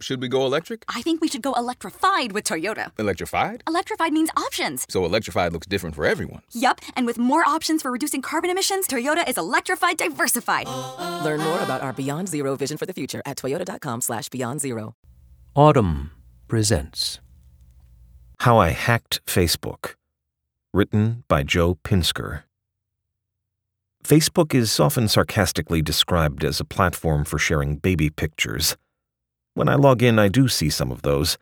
Should we go electric? I think we should go electrified with Toyota. Electrified? Electrified means options. So electrified looks different for everyone. Yup, and with more options for reducing carbon emissions, Toyota is electrified diversified. Learn more about our Beyond Zero vision for the future at toyota.com slash beyond zero. Audm presents How I Hacked Facebook. Written by Joe Pinsker. Facebook is often sarcastically described as a platform for sharing baby pictures. When I log in, I do see some of those,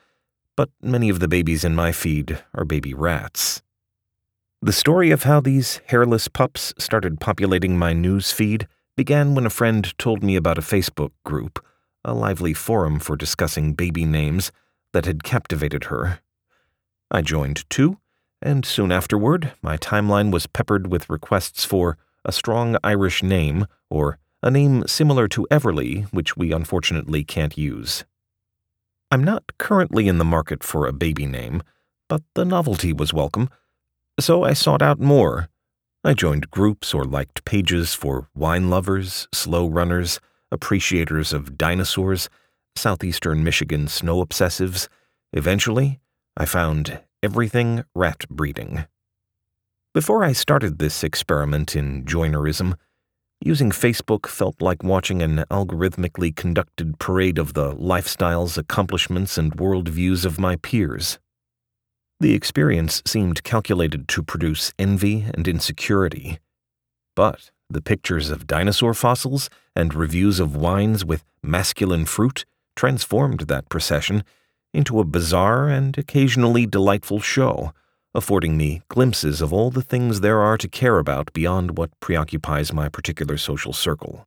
but many of the babies in my feed are baby rats. The story of how these hairless pups started populating my news feed began when a friend told me about a Facebook group, a lively forum for discussing baby names, that had captivated her. I joined too, and soon afterward, my timeline was peppered with requests for a strong Irish name or a name similar to Everly, which we unfortunately can't use. I'm not currently in the market for a baby name, but the novelty was welcome, so I sought out more. I joined groups or liked pages for wine lovers, slow runners, appreciators of dinosaurs, southeastern Michigan snow obsessives. Eventually, I found everything rat breeding. Before I started this experiment in joinerism, Using Facebook felt like watching an algorithmically conducted parade of the lifestyles, accomplishments, and worldviews of my peers. The experience seemed calculated to produce envy and insecurity. But the pictures of dinosaur fossils and reviews of wines with masculine fruit transformed that procession into a bizarre and occasionally delightful show affording me glimpses of all the things there are to care about beyond what preoccupies my particular social circle.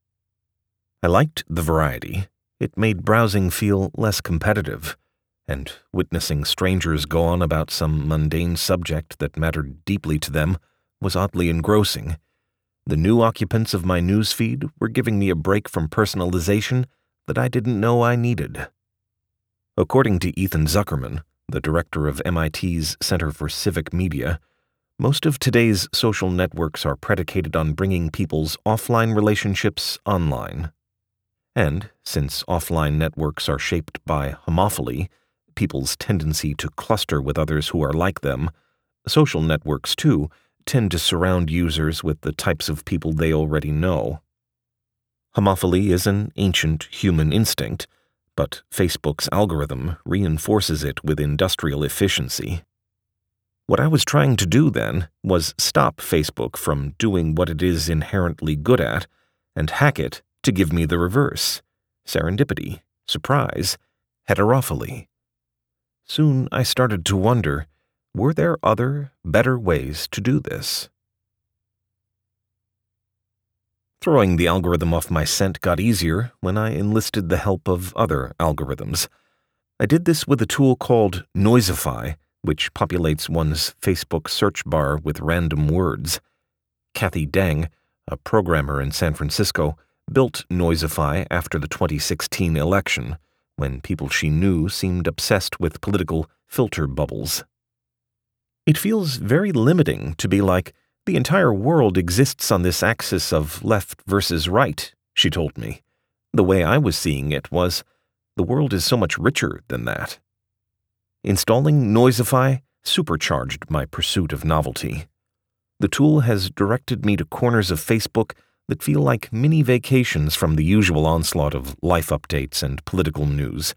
I liked the variety. It made browsing feel less competitive, and witnessing strangers go on about some mundane subject that mattered deeply to them was oddly engrossing. The new occupants of my newsfeed were giving me a break from personalization that I didn't know I needed. According to Ethan Zuckerman, the director of MIT's Center for Civic Media, most of today's social networks are predicated on bringing people's offline relationships online. And since offline networks are shaped by homophily, people's tendency to cluster with others who are like them, social networks, too, tend to surround users with the types of people they already know. Homophily is an ancient human instinct but Facebook's algorithm reinforces it with industrial efficiency. What I was trying to do then was stop Facebook from doing what it is inherently good at and hack it to give me the reverse serendipity, surprise, heterophily. Soon I started to wonder were there other, better ways to do this? Throwing the algorithm off my scent got easier when I enlisted the help of other algorithms. I did this with a tool called Noisify, which populates one's Facebook search bar with random words. Kathy Deng, a programmer in San Francisco, built Noisify after the 2016 election, when people she knew seemed obsessed with political filter bubbles. It feels very limiting to be like, the entire world exists on this axis of left versus right, she told me. The way I was seeing it was the world is so much richer than that. Installing Noisify supercharged my pursuit of novelty. The tool has directed me to corners of Facebook that feel like mini vacations from the usual onslaught of life updates and political news,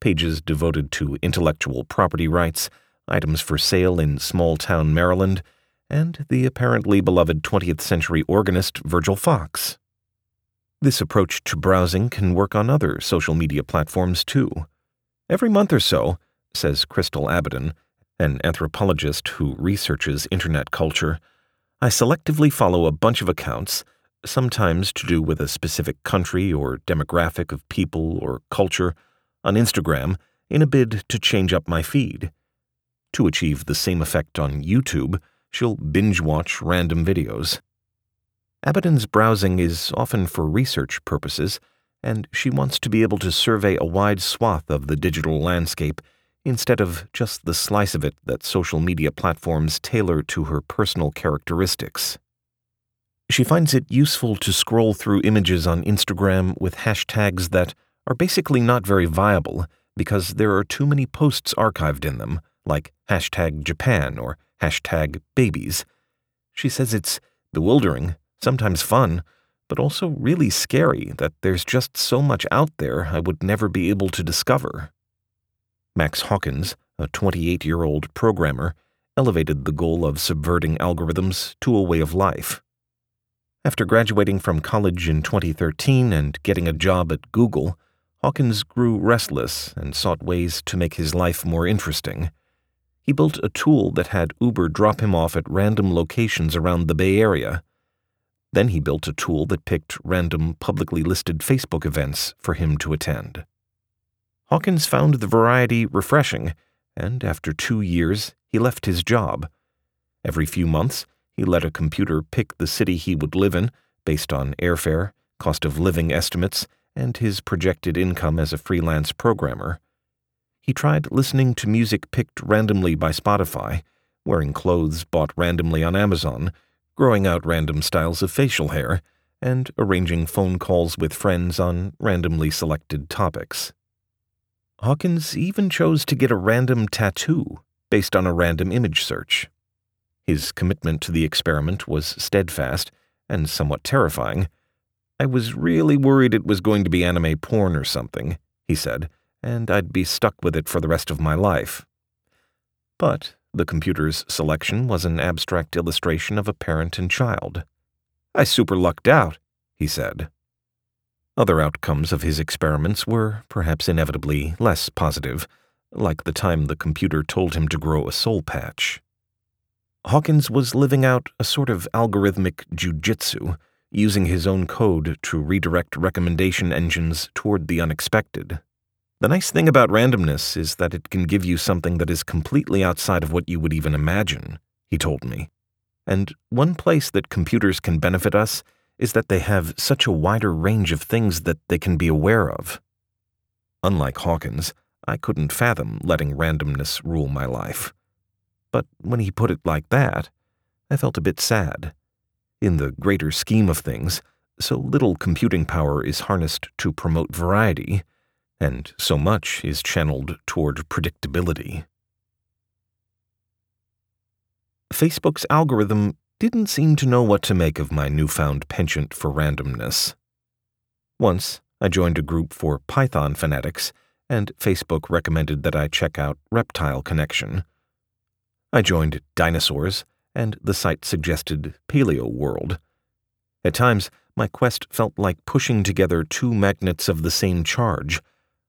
pages devoted to intellectual property rights, items for sale in small town Maryland, and the apparently beloved 20th century organist Virgil Fox. This approach to browsing can work on other social media platforms too. Every month or so, says Crystal Abidin, an anthropologist who researches internet culture, I selectively follow a bunch of accounts, sometimes to do with a specific country or demographic of people or culture, on Instagram in a bid to change up my feed. To achieve the same effect on YouTube, she'll binge watch random videos. Abidin's browsing is often for research purposes, and she wants to be able to survey a wide swath of the digital landscape instead of just the slice of it that social media platforms tailor to her personal characteristics. She finds it useful to scroll through images on Instagram with hashtags that are basically not very viable because there are too many posts archived in them, like hashtag Japan or hashtag babies. She says it's bewildering, sometimes fun, but also really scary that there's just so much out there I would never be able to discover. Max Hawkins, a 28 year old programmer, elevated the goal of subverting algorithms to a way of life. After graduating from college in 2013 and getting a job at Google, Hawkins grew restless and sought ways to make his life more interesting. He built a tool that had Uber drop him off at random locations around the Bay Area. Then he built a tool that picked random publicly listed Facebook events for him to attend. Hawkins found the variety refreshing, and after two years, he left his job. Every few months, he let a computer pick the city he would live in based on airfare, cost of living estimates, and his projected income as a freelance programmer. He tried listening to music picked randomly by Spotify, wearing clothes bought randomly on Amazon, growing out random styles of facial hair, and arranging phone calls with friends on randomly selected topics. Hawkins even chose to get a random tattoo based on a random image search. His commitment to the experiment was steadfast and somewhat terrifying. I was really worried it was going to be anime porn or something, he said, and I'd be stuck with it for the rest of my life. But the computer's selection was an abstract illustration of a parent and child. I super lucked out, he said. Other outcomes of his experiments were perhaps inevitably less positive, like the time the computer told him to grow a soul patch. Hawkins was living out a sort of algorithmic jujitsu, using his own code to redirect recommendation engines toward the unexpected. The nice thing about randomness is that it can give you something that is completely outside of what you would even imagine, he told me. And one place that computers can benefit us is that they have such a wider range of things that they can be aware of. Unlike Hawkins, I couldn't fathom letting randomness rule my life. But when he put it like that, I felt a bit sad. In the greater scheme of things, so little computing power is harnessed to promote variety, and so much is channeled toward predictability. Facebook's algorithm didn't seem to know what to make of my newfound penchant for randomness. Once, I joined a group for Python fanatics, and Facebook recommended that I check out Reptile Connection. I joined Dinosaurs, and the site suggested Paleo World. At times, my quest felt like pushing together two magnets of the same charge.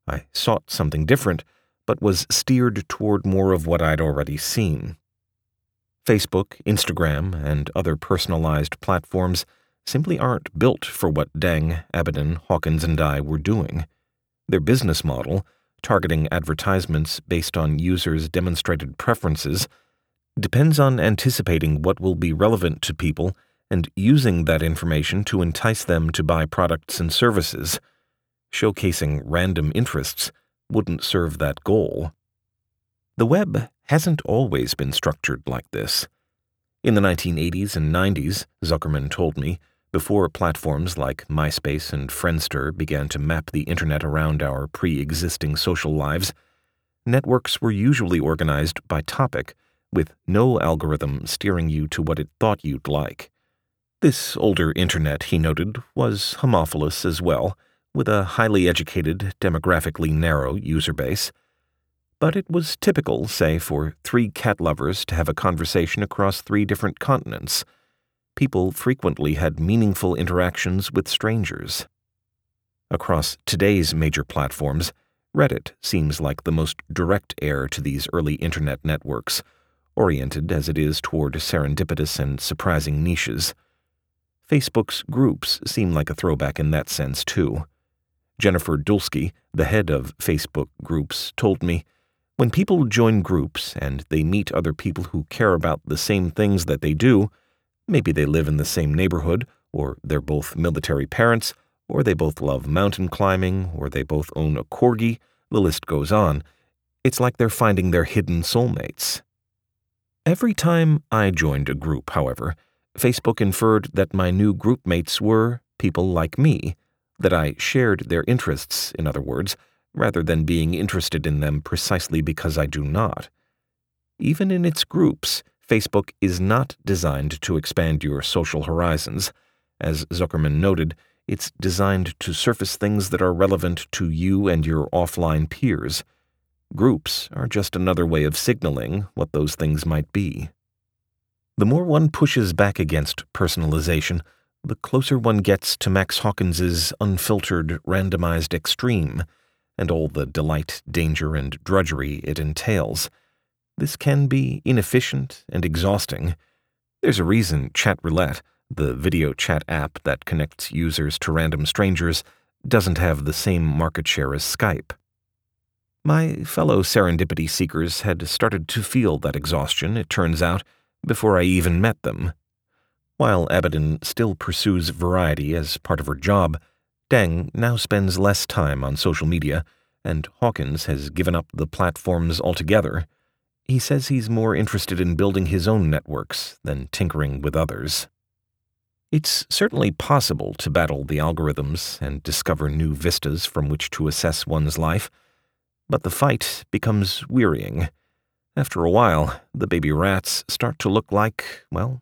I sought something different, but was steered toward more of what I'd already seen. Facebook, Instagram, and other personalized platforms simply aren't built for what Deng, Abidin, Hawkins, and I were doing. Their business model, targeting advertisements based on users' demonstrated preferences, depends on anticipating what will be relevant to people and using that information to entice them to buy products and services. Showcasing random interests wouldn't serve that goal. The web hasn't always been structured like this. In the 1980s and 90s, Zuckerman told me, before platforms like MySpace and Friendster began to map the internet around our pre existing social lives, networks were usually organized by topic, with no algorithm steering you to what it thought you'd like. This older internet, he noted, was homophilous as well, with a highly educated, demographically narrow user base but it was typical, say, for three cat lovers to have a conversation across three different continents. People frequently had meaningful interactions with strangers. Across today's major platforms, Reddit seems like the most direct heir to these early internet networks, oriented as it is toward serendipitous and surprising niches. Facebook's groups seem like a throwback in that sense, too. Jennifer Dulski, the head of Facebook Groups, told me when people join groups and they meet other people who care about the same things that they do, maybe they live in the same neighborhood, or they're both military parents, or they both love mountain climbing, or they both own a corgi, the list goes on. It's like they're finding their hidden soulmates. Every time I joined a group, however, Facebook inferred that my new groupmates were people like me, that I shared their interests, in other words, rather than being interested in them precisely because I do not. Even in its groups, Facebook is not designed to expand your social horizons. As Zuckerman noted, it's designed to surface things that are relevant to you and your offline peers. Groups are just another way of signaling what those things might be. The more one pushes back against personalization, the closer one gets to Max Hawkins's unfiltered, randomized extreme, and all the delight, danger, and drudgery it entails. This can be inefficient and exhausting. There's a reason Chat Roulette, the video chat app that connects users to random strangers, doesn't have the same market share as Skype. My fellow serendipity seekers had started to feel that exhaustion, it turns out, before I even met them. While Abidin still pursues variety as part of her job, Deng now spends less time on social media, and Hawkins has given up the platforms altogether. He says he's more interested in building his own networks than tinkering with others. It's certainly possible to battle the algorithms and discover new vistas from which to assess one's life, but the fight becomes wearying. After a while, the baby rats start to look like, well,